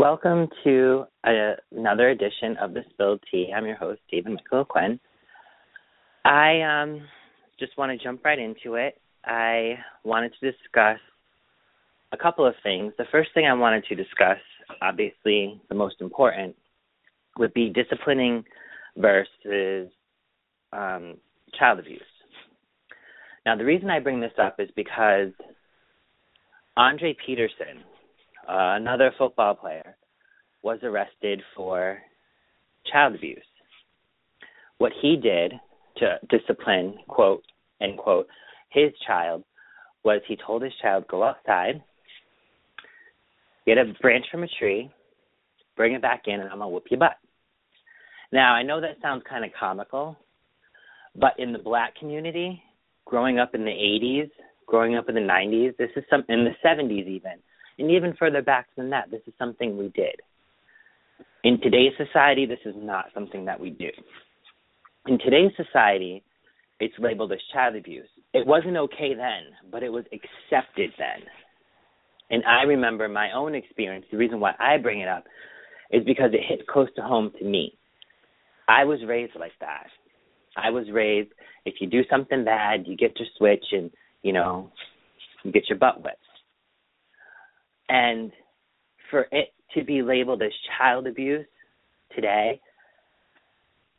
Welcome to uh, another edition of the Spilled Tea. I'm your host, Stephen Michael Quinn. I um, just want to jump right into it. I wanted to discuss a couple of things. The first thing I wanted to discuss, obviously the most important, would be disciplining versus um, child abuse. Now, the reason I bring this up is because Adrian Peterson, uh, another football player, was arrested for child abuse. What he did to discipline, quote, end quote, his child was he told his child, go outside, get a branch from a tree, bring it back in, and I'm going to whoop your butt. Now, I know that sounds kind of comical, but in the black community, growing up in the 80s, growing up in the 90s, this is some in the 70s even, and even further back than that, this is something we did. In today's society, this is not something that we do. In today's society, it's labeled as child abuse. It wasn't okay then, but it was accepted then. And I remember my own experience. The reason why I bring it up is because it hit close to home to me. I was raised like that. I was raised if you do something bad, you get your switch and, you know, you get your butt whipped. And for it to be labeled as child abuse today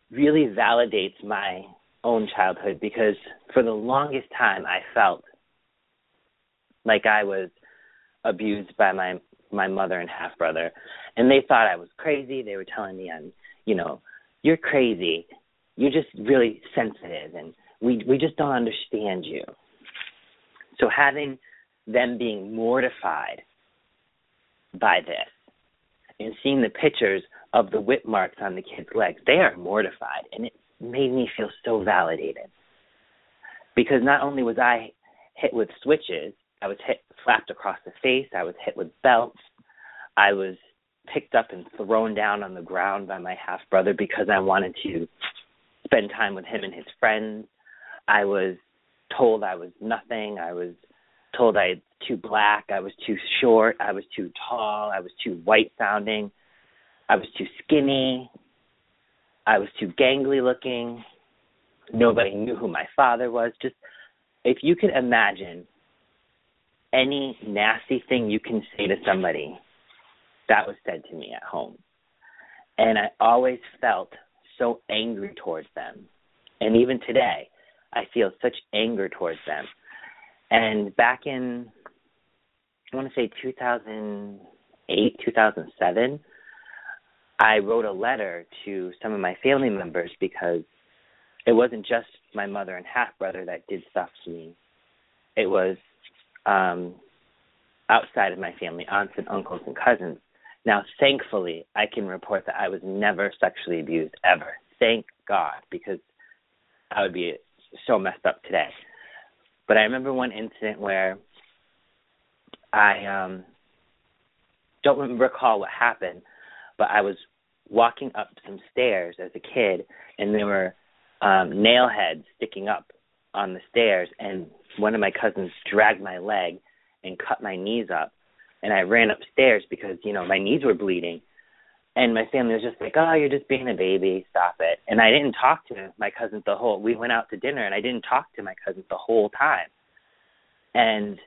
really validates my own childhood because for the longest time I felt like I was abused by my my mother and half brother and they thought I was crazy. They were telling me I'm you know you're crazy. You're just really sensitive and we we just don't understand you. So having them being mortified by this and seeing the pictures of the whip marks on the kids' legs, they are mortified. And it made me feel so validated. Because not only was I hit with switches, I was hit slapped across the face, I was hit with belts, I was picked up and thrown down on the ground by my half brother because I wanted to spend time with him and his friends. I was told I was nothing. I was told I too black, I was too short, I was too tall, I was too white sounding, I was too skinny, I was too gangly looking. Nobody knew who my father was. Just if you can imagine any nasty thing you can say to somebody, that was said to me at home. And I always felt so angry towards them. And even today, I feel such anger towards them and back in, I want to say 2008, 2007, I wrote a letter to some of my family members because it wasn't just my mother and half brother that did stuff to me. It was um outside of my family, aunts and uncles and cousins. Now, thankfully, I can report that I was never sexually abused ever. Thank God, because I would be so messed up today. But I remember one incident where I um don't recall what happened, but I was walking up some stairs as a kid and there were um nail heads sticking up on the stairs and one of my cousins dragged my leg and cut my knees up and I ran upstairs because, you know, my knees were bleeding and my family was just like, "Oh, you're just being a baby. Stop it." And I didn't talk to my cousins the whole. We went out to dinner, and I didn't talk to my cousins the whole time. And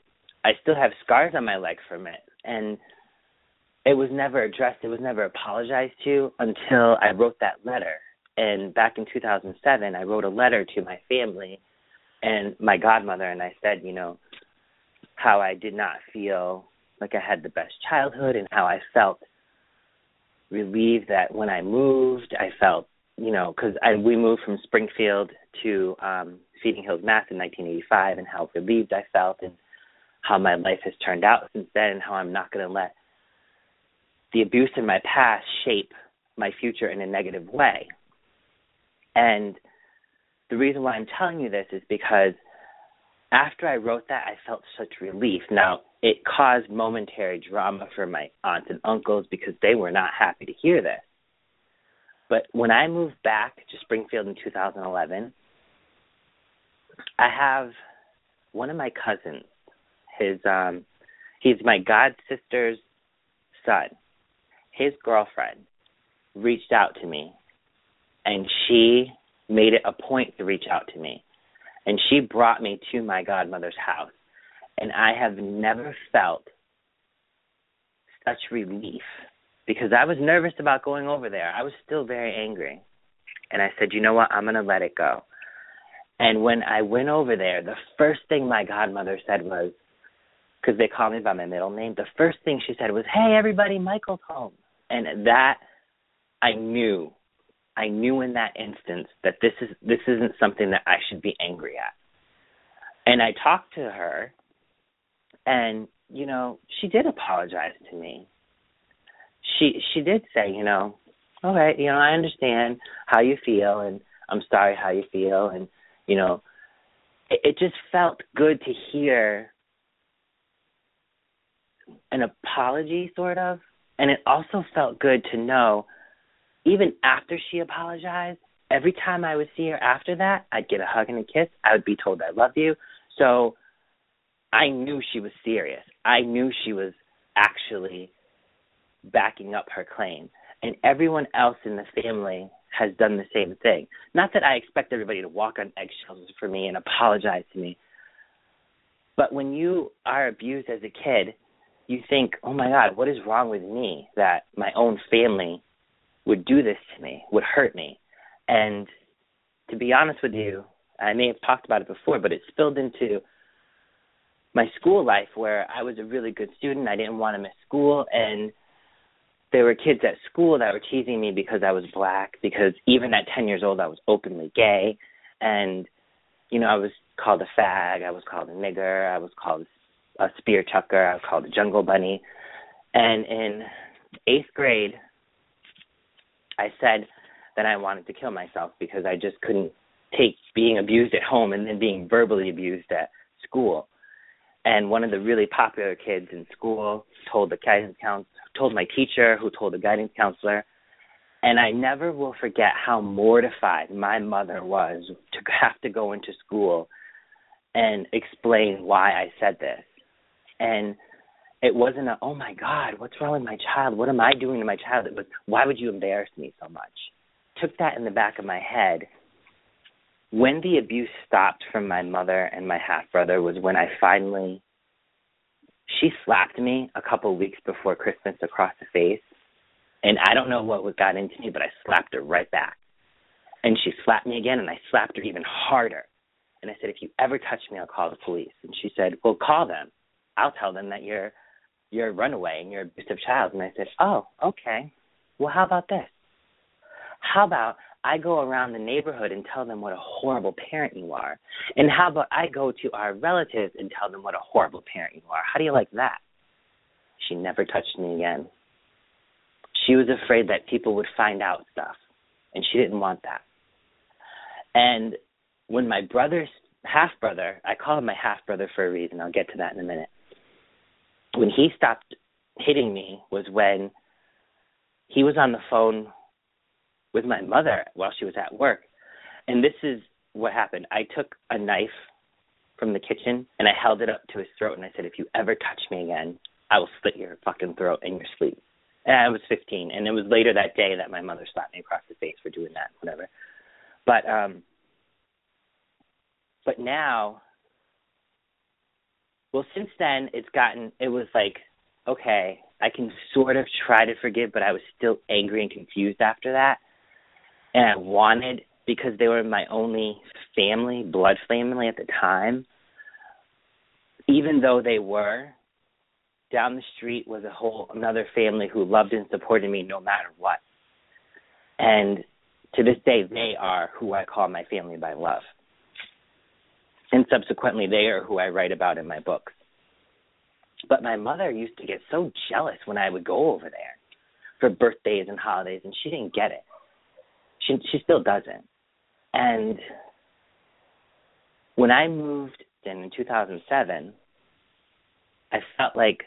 I still have scars on my leg from it, and it was never addressed. It was never apologized to until I wrote that letter. And back in 2007, I wrote a letter to my family and my godmother, and I said, you know, how I did not feel like I had the best childhood, and how I felt relieved that when I moved, I felt, you know, because I we moved from Springfield to um, Feeding Hills, Mass, in 1985, and how relieved I felt, and how my life has turned out since then, and how I'm not going to let the abuse in my past shape my future in a negative way. And the reason why I'm telling you this is because after I wrote that, I felt such relief. Now, it caused momentary drama for my aunts and uncles because they were not happy to hear this. But when I moved back to Springfield in 2011, I have one of my cousins. His um, he's my god sister's son. His girlfriend reached out to me, and she made it a point to reach out to me, and she brought me to my godmother's house, and I have never felt such relief because I was nervous about going over there. I was still very angry. And I said, you know what? I'm going to let it go. And when I went over there, the first thing my godmother said was, because they call me by my middle name, the first thing she said was, hey, everybody, Michael's home. And that, I knew, I knew in that instance that this is this isn't something that I should be angry at. And I talked to her, and you know, she did apologize to me she she did say, you know, okay, you know, I understand how you feel, and I'm sorry how you feel, and you know, it, it just felt good to hear an apology, sort of, and it also felt good to know, even after she apologized, every time I would see her after that, I'd get a hug and a kiss. I would be told I love you. So I knew she was serious. I knew she was actually backing up her claim. And everyone else in the family has done the same thing. Not that I expect everybody to walk on eggshells for me and apologize to me. But when you are abused as a kid, you think, oh my God, what is wrong with me that my own family would do this to me, would hurt me? And to be honest with you, I may have talked about it before, but it spilled into my school life where I was a really good student. I didn't want to miss school. And there were kids at school that were teasing me because I was black because even at 10 years old I was openly gay and you know I was called a fag, I was called a nigger, I was called spear chucker, I was called a jungle bunny. And in 8th grade I said that I wanted to kill myself because I just couldn't take being abused at home and then being verbally abused at school and one of the really popular kids in school told the guidance counselor, told my teacher, who told the guidance counselor, and I never will forget how mortified my mother was to have to go into school and explain why I said this. And it wasn't a, oh my God, what's wrong with my child? What am I doing to my child? It was, why would you embarrass me so much? Took that in the back of my head when the abuse stopped from my mother and my half brother was when I finally she slapped me a couple weeks before Christmas across the face. And I don't know what got into me, but I slapped her right back. And she slapped me again and I slapped her even harder. And I said, If you ever touch me, I'll call the police. And she said, Well call them. I'll tell them that you're you're a runaway and you're an abusive child. And I said, Oh, okay. Well how about this? How about I go around the neighborhood and tell them what a horrible parent you are? And how about I go to our relatives and tell them what a horrible parent you are? How do you like that? She never touched me again. She was afraid that people would find out stuff, and she didn't want that. And when my brother's half brother, I call him my half brother for a reason, I'll get to that in a minute. When he stopped hitting me was when he was on the phone with my mother while she was at work. And this is what happened. I took a knife from the kitchen and I held it up to his throat and I said, If you ever touch me again, I will slit your fucking throat in your sleep. And I was 15, and it was later that day that my mother slapped me across the face for doing that, whatever. But um, but now, well, since then it's gotten. It was like, okay, I can sort of try to forgive, but I was still angry and confused after that and I wanted because they were my only family, blood family at the time. Even though they were, down the street was a whole another family who loved and supported me no matter what. And to this day, they are who I call my family by love. And subsequently, they are who I write about in my books. But my mother used to get so jealous when I would go over there. for birthdays and holidays, and she didn't get it. She she still doesn't. And when I moved in in 2007, I felt like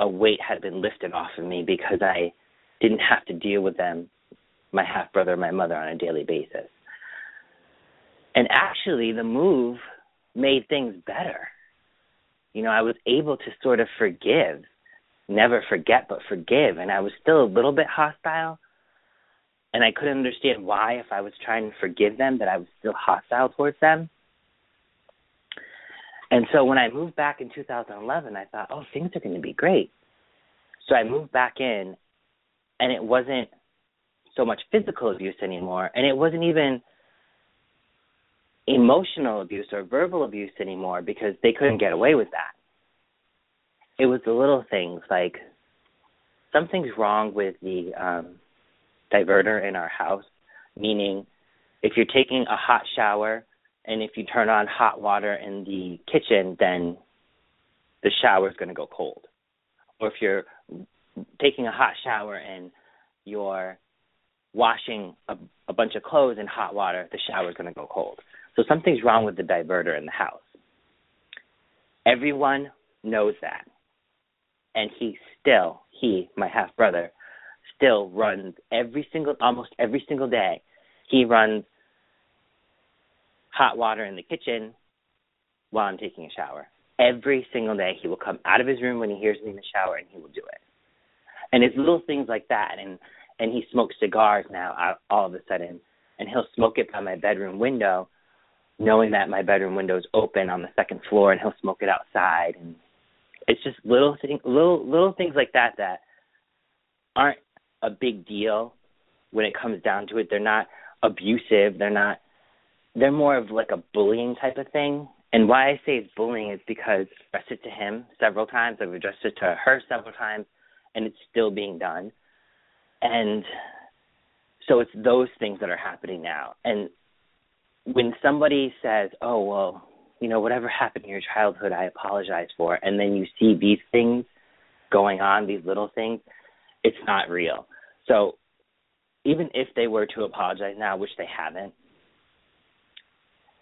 a weight had been lifted off of me because I didn't have to deal with them, my half brother, my mother, on a daily basis. And actually, the move made things better. You know, I was able to sort of forgive, never forget, but forgive. And I was still a little bit hostile. And I couldn't understand why, if I was trying to forgive them, that I was still hostile towards them. And so when I moved back in 2011, I thought, oh, things are going to be great. So I moved back in, and it wasn't so much physical abuse anymore, and it wasn't even emotional abuse or verbal abuse anymore because they couldn't get away with that. It was the little things like something's wrong with the um diverter in our house, meaning if you're taking a hot shower and if you turn on hot water in the kitchen, then the shower is going to go cold. Or if you're taking a hot shower and you're washing a, a bunch of clothes in hot water, the shower is going to go cold. So something's wrong with the diverter in the house. Everyone knows that. And he still, he, my half brother, still runs every single, almost every single day. He runs hot water in the kitchen while I'm taking a shower. Every single day, he will come out of his room when he hears me in the shower, and he will do it. And it's little things like that. And and he smokes cigars now uh, all of a sudden, and he'll smoke it by my bedroom window knowing that my bedroom window is open on the second floor and he'll smoke it outside. And it's just little things little little things like that that aren't a big deal when it comes down to it. They're not abusive. They're not they're more of like a bullying type of thing. And why i say it's bullying is because i've addressed it to him several times. I've addressed it to her several times and it's still being done. And so it's those things that are happening now. And when somebody says, "Oh well, you know, whatever happened in your childhood, I apologize for," and then you see these things going on, these little things, it's not real. So even if they were to apologize now, which they haven't,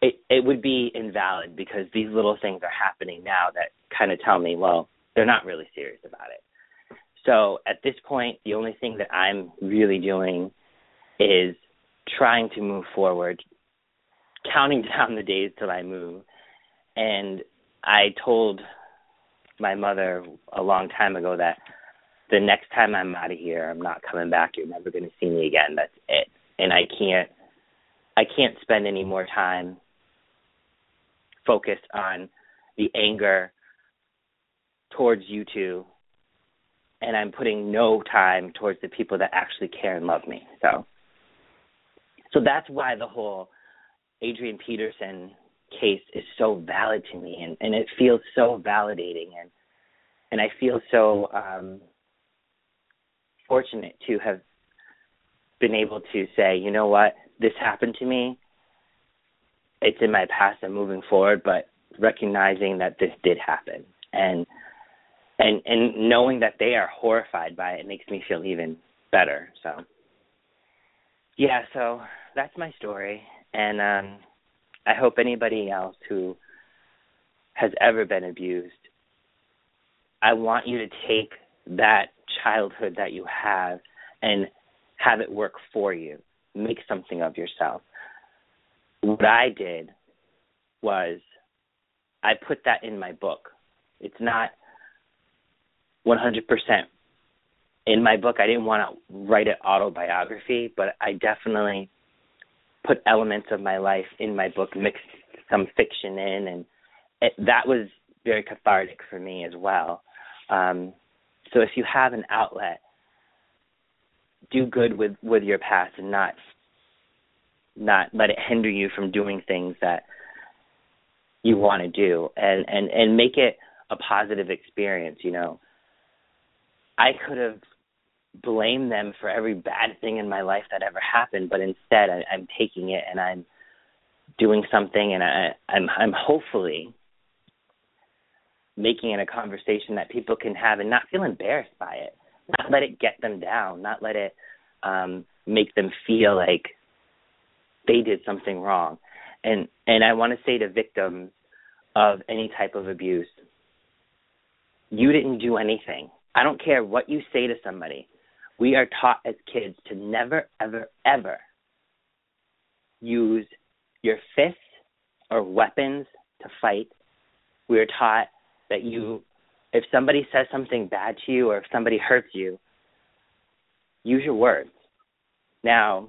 it it would be invalid because these little things are happening now that kind of tell me, well, they're not really serious about it. So at this point, the only thing that I'm really doing is trying to move forward, counting down the days till I move. And I told my mother a long time ago that the next time I'm out of here, I'm not coming back. You're never going to see me again. That's it. And I can't I can't spend any more time focused on the anger towards you two and I'm putting no time towards the people that actually care and love me. So so that's why the whole Adrian Peterson case is so valid to me and, and it feels so validating and and I feel so um fortunate to have been able to say, you know what, this happened to me. It's in my past I'm moving forward, but recognizing that this did happen and and and knowing that they are horrified by it makes me feel even better. So yeah, so that's my story and um, I hope anybody else who has ever been abused, I want you to take that childhood that you have and have it work for you. Make something of yourself. What I did was I put that in my book. It's not 100% in my book. I didn't want to write an autobiography, but I definitely put elements of my life in my book, mixed some fiction in, and it, that was very cathartic for me as well. Um, so if you have an outlet, do good with with your past and not not let it hinder you from doing things that you want to do and and and make it a positive experience you know i could have blame them for every bad thing in my life that ever happened, but instead I, I'm taking it and I'm doing something, and I, I'm I'm hopefully making it a conversation that people can have and not feel embarrassed by it. not let it get them down, not let it um make them feel like they did something wrong. And and I want to say to victims of any type of abuse, you didn't do anything. I don't care what you say to somebody. We are taught as kids to never ever ever use your fists or weapons to fight. We are taught that you if somebody says something bad to you or if somebody hurts you, use your words. Now,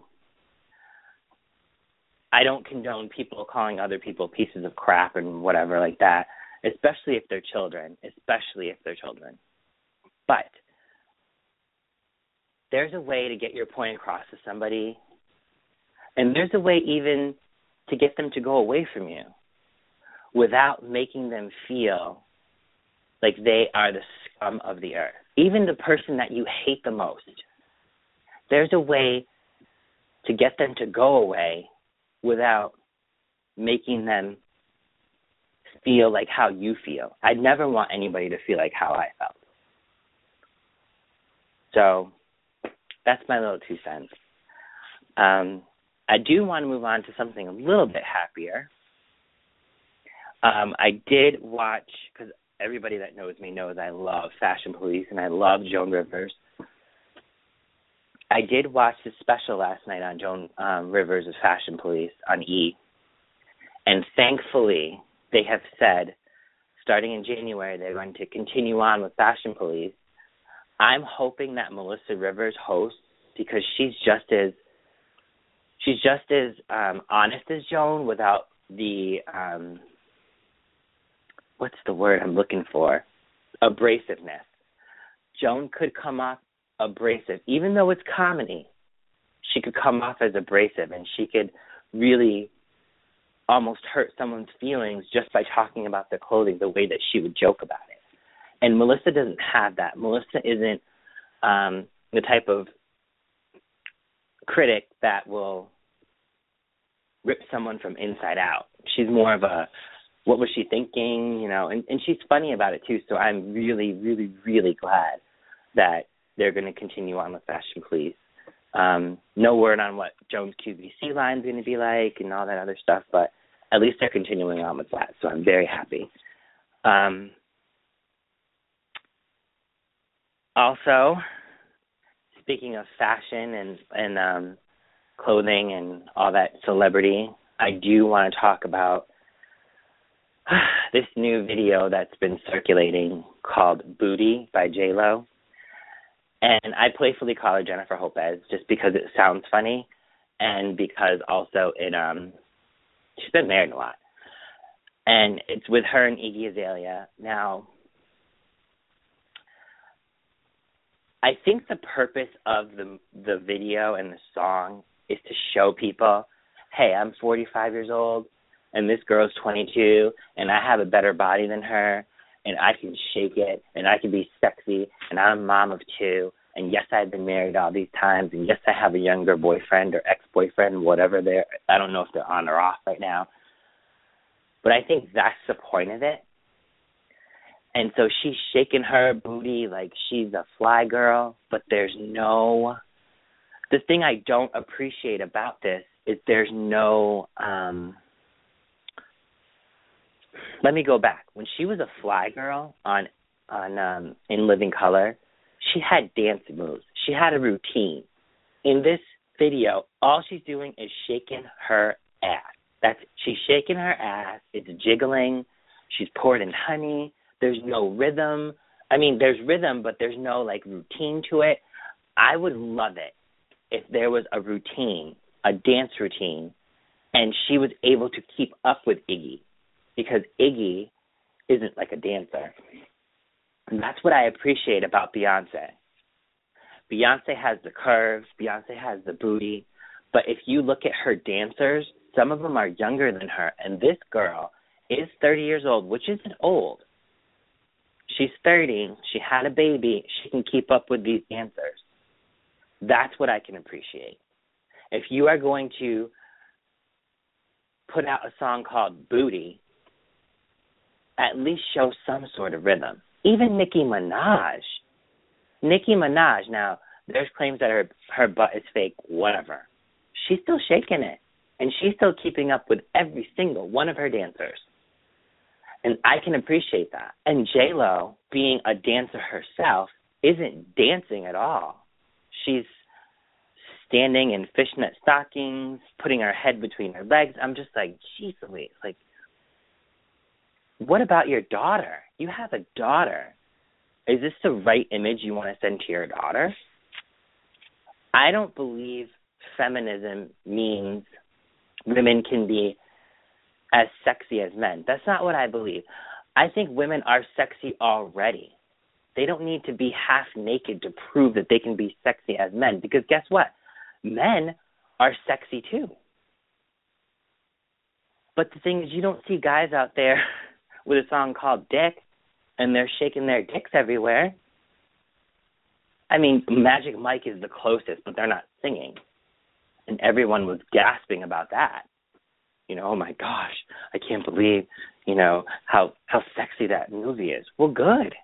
I don't condone people calling other people pieces of crap and whatever like that, especially if they're children, especially if they're children. But there's a way to get your point across to somebody, and there's a way even to get them to go away from you without making them feel like they are the scum of the earth. Even the person that you hate the most. There's a way to get them to go away without making them feel like how you feel. I'd never want anybody to feel like how I felt. So that's my little two cents. Um, I do want to move on to something a little bit happier. Um, I did watch because everybody that knows me knows I love Fashion Police and I love Joan Rivers. I did watch the special last night on Joan um, Rivers of Fashion Police on E, and thankfully they have said, starting in January, they're going to continue on with Fashion Police. I'm hoping that Melissa Rivers hosts because she's just as she's just as um honest as Joan without the um what's the word I'm looking for? Abrasiveness. Joan could come off abrasive, even though it's comedy. She could come off as abrasive, and she could really almost hurt someone's feelings just by talking about their clothing the way that she would joke about it. And Melissa doesn't have that. Melissa isn't um the type of critic that will rip someone from inside out. She's more of a what was she thinking, you know, and, and she's funny about it too. So I'm really, really, really glad that they're going to continue on with Fashion Police. Um, no word on what Joan's QVC line is going to be like and all that other stuff, but at least they're continuing on with that. So I'm very happy. Um, also, speaking of fashion and and um, clothing and all that celebrity, I do want to talk about this new video that's been circulating called "Booty" by J Lo, and I playfully call her Jennifer Lopez just because it sounds funny, and because also it um she's been married a lot, and it's with her and Iggy Azalea now. I think the purpose of the the video and the song is to show people, hey, I'm 45 years old and this girl's 22 and I have a better body than her and I can shake it and I can be sexy and I'm a mom of two and yes I've been married all these times and yes I have a younger boyfriend or ex-boyfriend whatever they're I don't know if they're on or off right now. But I think that's the point of it. And so she's shaking her booty like she's a fly girl, but there's no the thing I don't appreciate about this is there's no um let me go back. When she was a fly girl on on um in Living Color, she had dance moves. She had a routine. In this video, all she's doing is shaking her ass. That's she's shaking her ass, it's jiggling, she's poured in honey, there's no rhythm. I mean, there's rhythm, but there's no like routine to it. I would love it if there was a routine, a dance routine, and she was able to keep up with Iggy because Iggy isn't like a dancer. And that's what I appreciate about Beyonce. Beyonce has the curves, Beyonce has the booty, but if you look at her dancers, some of them are younger than her, and this girl is 30 years old, which isn't old. She's 30, she had a baby, she can keep up with these dancers. That's what I can appreciate. If you are going to put out a song called Booty, at least show some sort of rhythm. Even Nicki Minaj Nicki Minaj. Now, there's claims that her her butt is fake. Whatever. She's still shaking it, and she's still keeping up with every single one of her dancers. And I can appreciate that. And J Lo, being a dancer herself, isn't dancing at all. She's standing in fishnet stockings, putting her head between her legs. I'm just like, jeez Louise, like what about your daughter? You have a daughter. Is this the right image you want to send to your daughter? I don't believe feminism means women can be as sexy as men. That's not what I believe. I think women are sexy already. They don't need to be half naked to prove that they can be sexy as men because guess what? Men are sexy too. But the thing is, you don't see guys out there with a song called Dick and they're shaking their dicks everywhere. I mean, Magic Mike is the closest, but they're not singing. And everyone was gasping about that. You know, oh my gosh, I can't believe, you know, how how sexy that movie is. Well, good.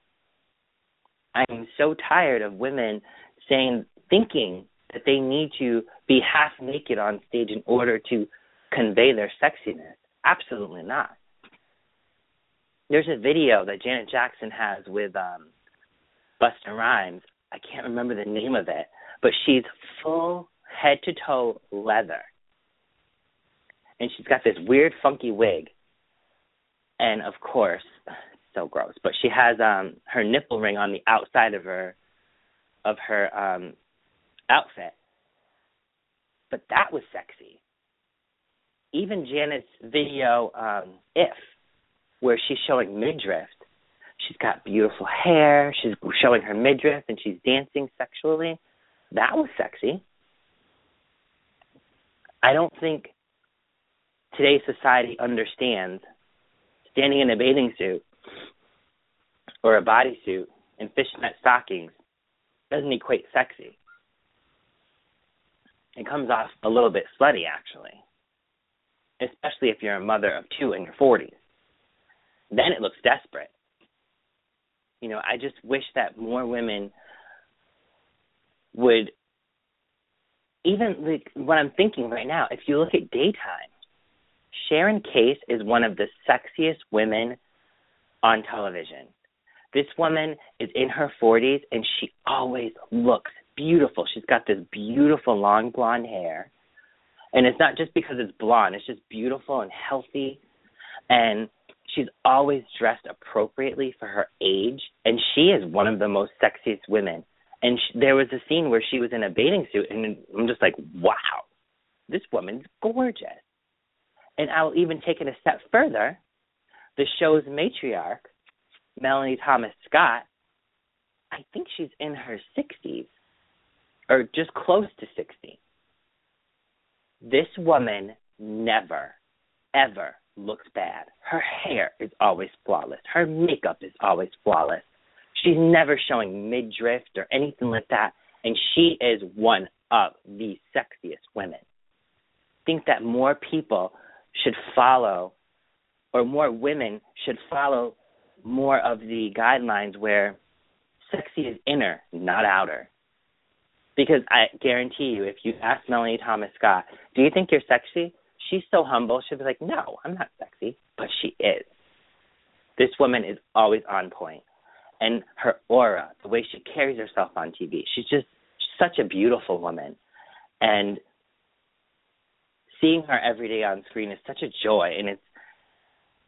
I'm so tired of women saying thinking that they need to be half naked on stage in order to convey their sexiness. Absolutely not there's a video that Janet Jackson has with um Busta Rhymes. I can't remember the name of it, but she's full head to toe leather. And she's got this weird funky wig. And of course, so gross, but she has um her nipple ring on the outside of her of her um outfit. But that was sexy. Even Janet's video um if where she's showing midriff. She's got beautiful hair. She's showing her midriff and she's dancing sexually. That was sexy. I don't think today's society understands standing in a bathing suit or a bodysuit and fishnet stockings doesn't equate sexy. It comes off a little bit slutty, actually, especially if you're a mother of two in your 40s then it looks desperate. You know, I just wish that more women would even like what I'm thinking right now, if you look at daytime, Sharon Case is one of the sexiest women on television. This woman is in her 40s and she always looks beautiful. She's got this beautiful long blonde hair. And it's not just because it's blonde, it's just beautiful and healthy. And she's always dressed appropriately for her age, and she is one of the most sexiest women. And she, there was a scene where she was in a bathing suit, and I'm just like, wow, this woman's gorgeous. And I'll even take it a step further. The show's matriarch, Melody Thomas Scott, I think she's in her 60s, or just close to 60. This woman never, ever looks bad. Her hair is always flawless. Her makeup is always flawless. She's never showing midriff or anything like that. And she is one of the sexiest women. I think that more people should follow, or more women should follow more of the guidelines where sexy is inner, not outer. Because I guarantee you, if you ask Melody Thomas Scott, do you think you're sexy? she's so humble. She'll be like, "No, I'm not sexy," but she is. This woman is always on point, and her aura, the way she carries herself on TV, she's just such a beautiful woman, and seeing her every day on screen is such a joy, and it's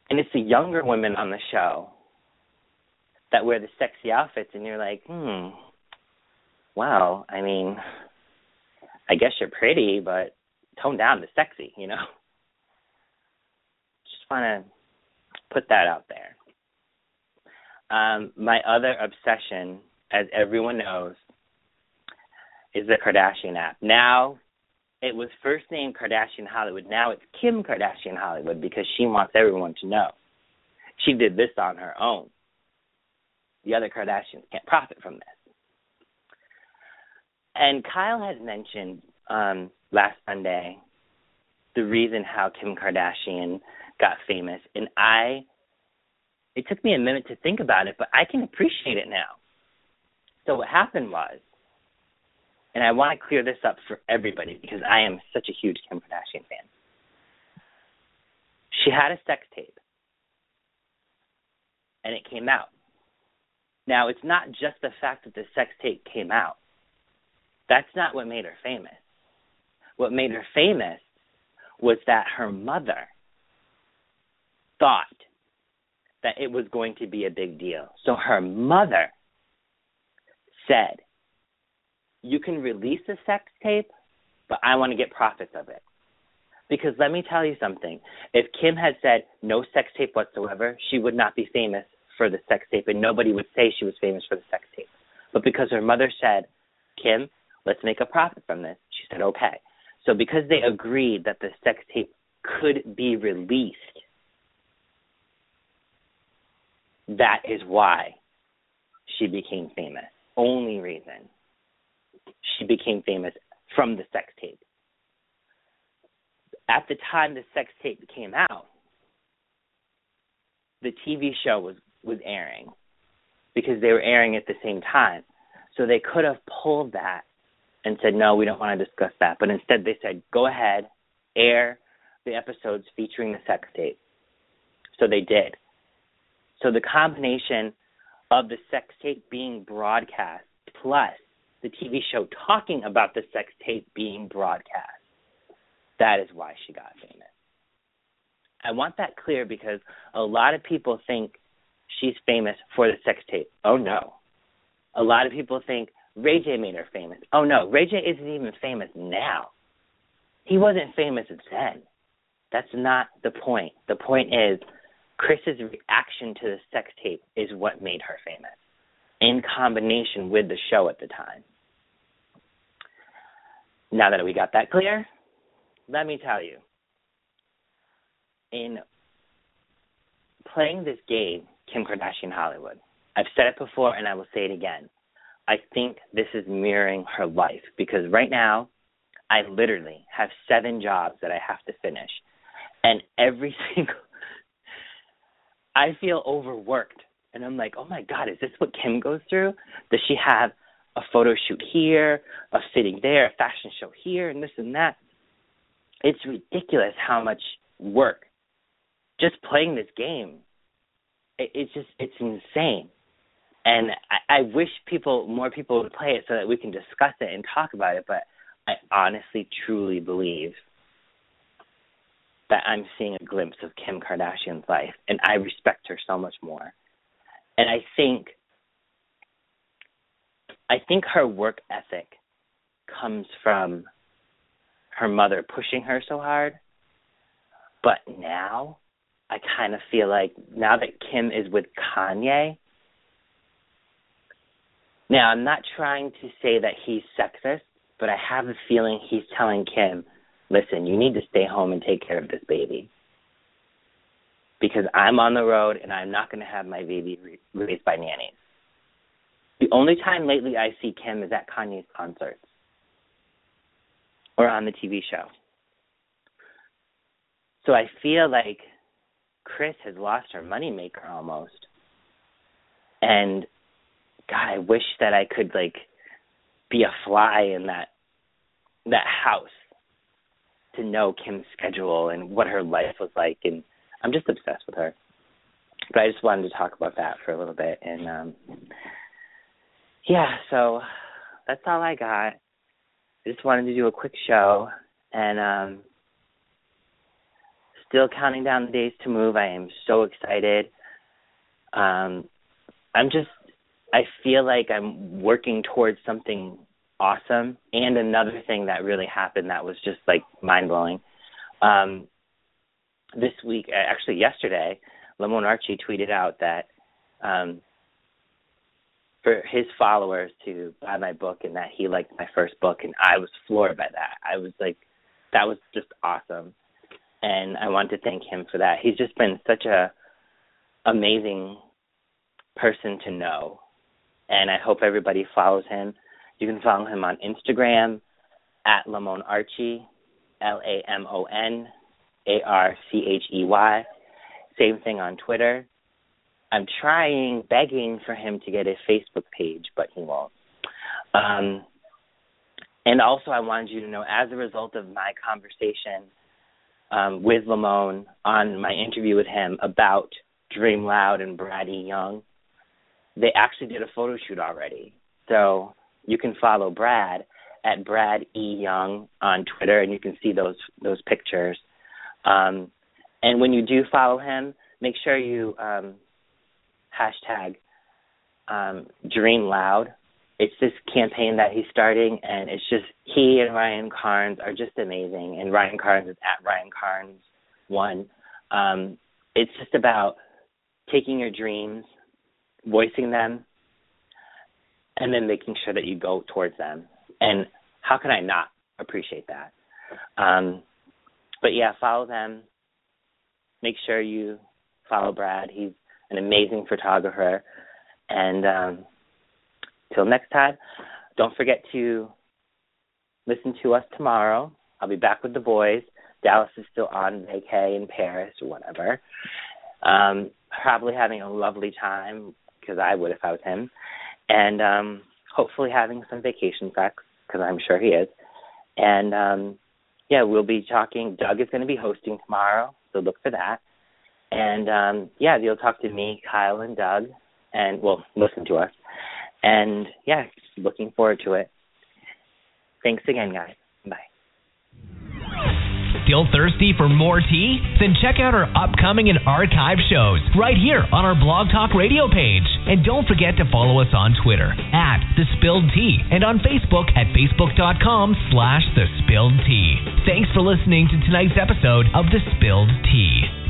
and it's the younger women on the show that wear the sexy outfits, and you're like, hmm, wow. I mean, I guess you're pretty, but tone down the sexy, you know. Just want to put that out there. Um, my other obsession, as everyone knows, is the Kardashian app. Now, it was first named Kardashian Hollywood. Now it's Kim Kardashian Hollywood because she wants everyone to know. She did this on her own. The other Kardashians can't profit from this. And Kyle has mentioned um, last Sunday the reason how Kim Kardashian got famous, and I. It took me a minute to think about it, but I can appreciate it now. So what happened was, and I want to clear this up for everybody because I am such a huge Kim Kardashian fan. She had a sex tape, and it came out. Now, it's not just the fact that the sex tape came out. That's not what made her famous. What made her famous was that her mother thought that it was going to be a big deal. So her mother said, You can release a sex tape, but I want to get profits of it. Because let me tell you something. If Kim had said no sex tape whatsoever, she would not be famous for the sex tape, and nobody would say she was famous for the sex tape. But because her mother said, Kim, let's make a profit from this, she said, okay. So because they agreed that the sex tape could be released, that is why she became famous. Only reason she became famous from the sex tape. At the time the sex tape came out, the TV show was was airing because they were airing at the same time. So they could have pulled that and said, no, we don't want to discuss that. But instead, they said, go ahead, air the episodes featuring the sex tape. So they did. So the combination of the sex tape being broadcast plus the TV show talking about the sex tape being broadcast, that is why she got famous. I want that clear because a lot of people think she's famous for the sex tape. Oh no. A lot of people think Ray J made her famous. Oh no, Ray J isn't even famous now. He wasn't famous then. That's not the point. The point is Kris's reaction to the sex tape is what made her famous, in combination with the show at the time. Now that we got that clear, let me tell you. In playing this game, Kim Kardashian Hollywood, I've said it before and I will say it again. I think this is mirroring her life because right now I literally have seven jobs that I have to finish. And every single I feel overworked and I'm like, "Oh my god, is this what Kim goes through? Does she have a photo shoot here, a fitting there, a fashion show here and this and that?" It's ridiculous how much work just playing this game. It, it's just it's insane and I, I wish people more people would play it so that we can discuss it and talk about it. But I honestly, truly believe that I'm seeing a glimpse of Kim Kardashian's life, and I respect her so much more. And I think, I think her work ethic comes from her mother pushing her so hard. But now, I kind of feel like now that Kim is with Kanye, now, I'm not trying to say that he's sexist, but I have a feeling he's telling Kim, listen, you need to stay home and take care of this baby. Because I'm on the road and I'm not going to have my baby raised by nannies. The only time lately I see Kim is at Kanye's concerts or on the TV show. So I feel like Kris has lost her moneymaker almost. And God, I wish that I could like be a fly in that that house to know Kim's schedule and what her life was like and I'm just obsessed with her. But I just wanted to talk about that for a little bit and um yeah, so that's all I got. I just wanted to do a quick show and um still counting down the days to move. I am so excited. Um I'm just I feel like I'm working towards something awesome. And another thing that really happened that was just like mind blowing. Um, this week, actually yesterday, Lamon Archey tweeted out that um, for his followers to buy my book and that he liked my first book, and I was floored by that. I was like, that was just awesome, and I want to thank him for that. He's just been such a amazing person to know and I hope everybody follows him. You can follow him on Instagram at Lamon Archey, L A M O N A R C H E Y. Same thing on Twitter. I'm trying, begging for him to get a Facebook page, but he won't. Um, and also, I wanted you to know, as a result of my conversation um, with Lamon on my interview with him about Dream Loud and Brad E. Young, they actually did a photo shoot already. So you can follow Brad at Brad E. Young on Twitter, and you can see those those pictures. Um, and when you do follow him, make sure you um, hashtag um, Dream Loud. It's this campaign that he's starting, and it's just he and Ryan Carnes are just amazing. And Ryan Carnes is at Ryan Carnes one. Um, it's just about taking your dreams, voicing them, and then making sure that you go towards them. And how can I not appreciate that? Um, but yeah, follow them. Make sure you follow Brad. He's an amazing photographer. And um, till next time, don't forget to listen to us tomorrow. I'll be back with the boys. Dallas is still on vacay in Paris or whatever. Um, probably having a lovely time because I would if I was him, and um, hopefully having some vacation sex because I'm sure he is. And um, yeah, we'll be talking. Doug is going to be hosting tomorrow, so look for that. And um, yeah, you'll talk to me, Kyle, and Doug, and well, listen to us. And yeah, looking forward to it. Thanks again, guys. Bye. Still thirsty for more tea? Then check out our upcoming and archive shows right here on our Blog Talk Radio page. And don't forget to follow us on Twitter at The Spilled Tea and on Facebook at facebook.com slash The Spilled Tea. Thanks for listening to tonight's episode of The Spilled Tea.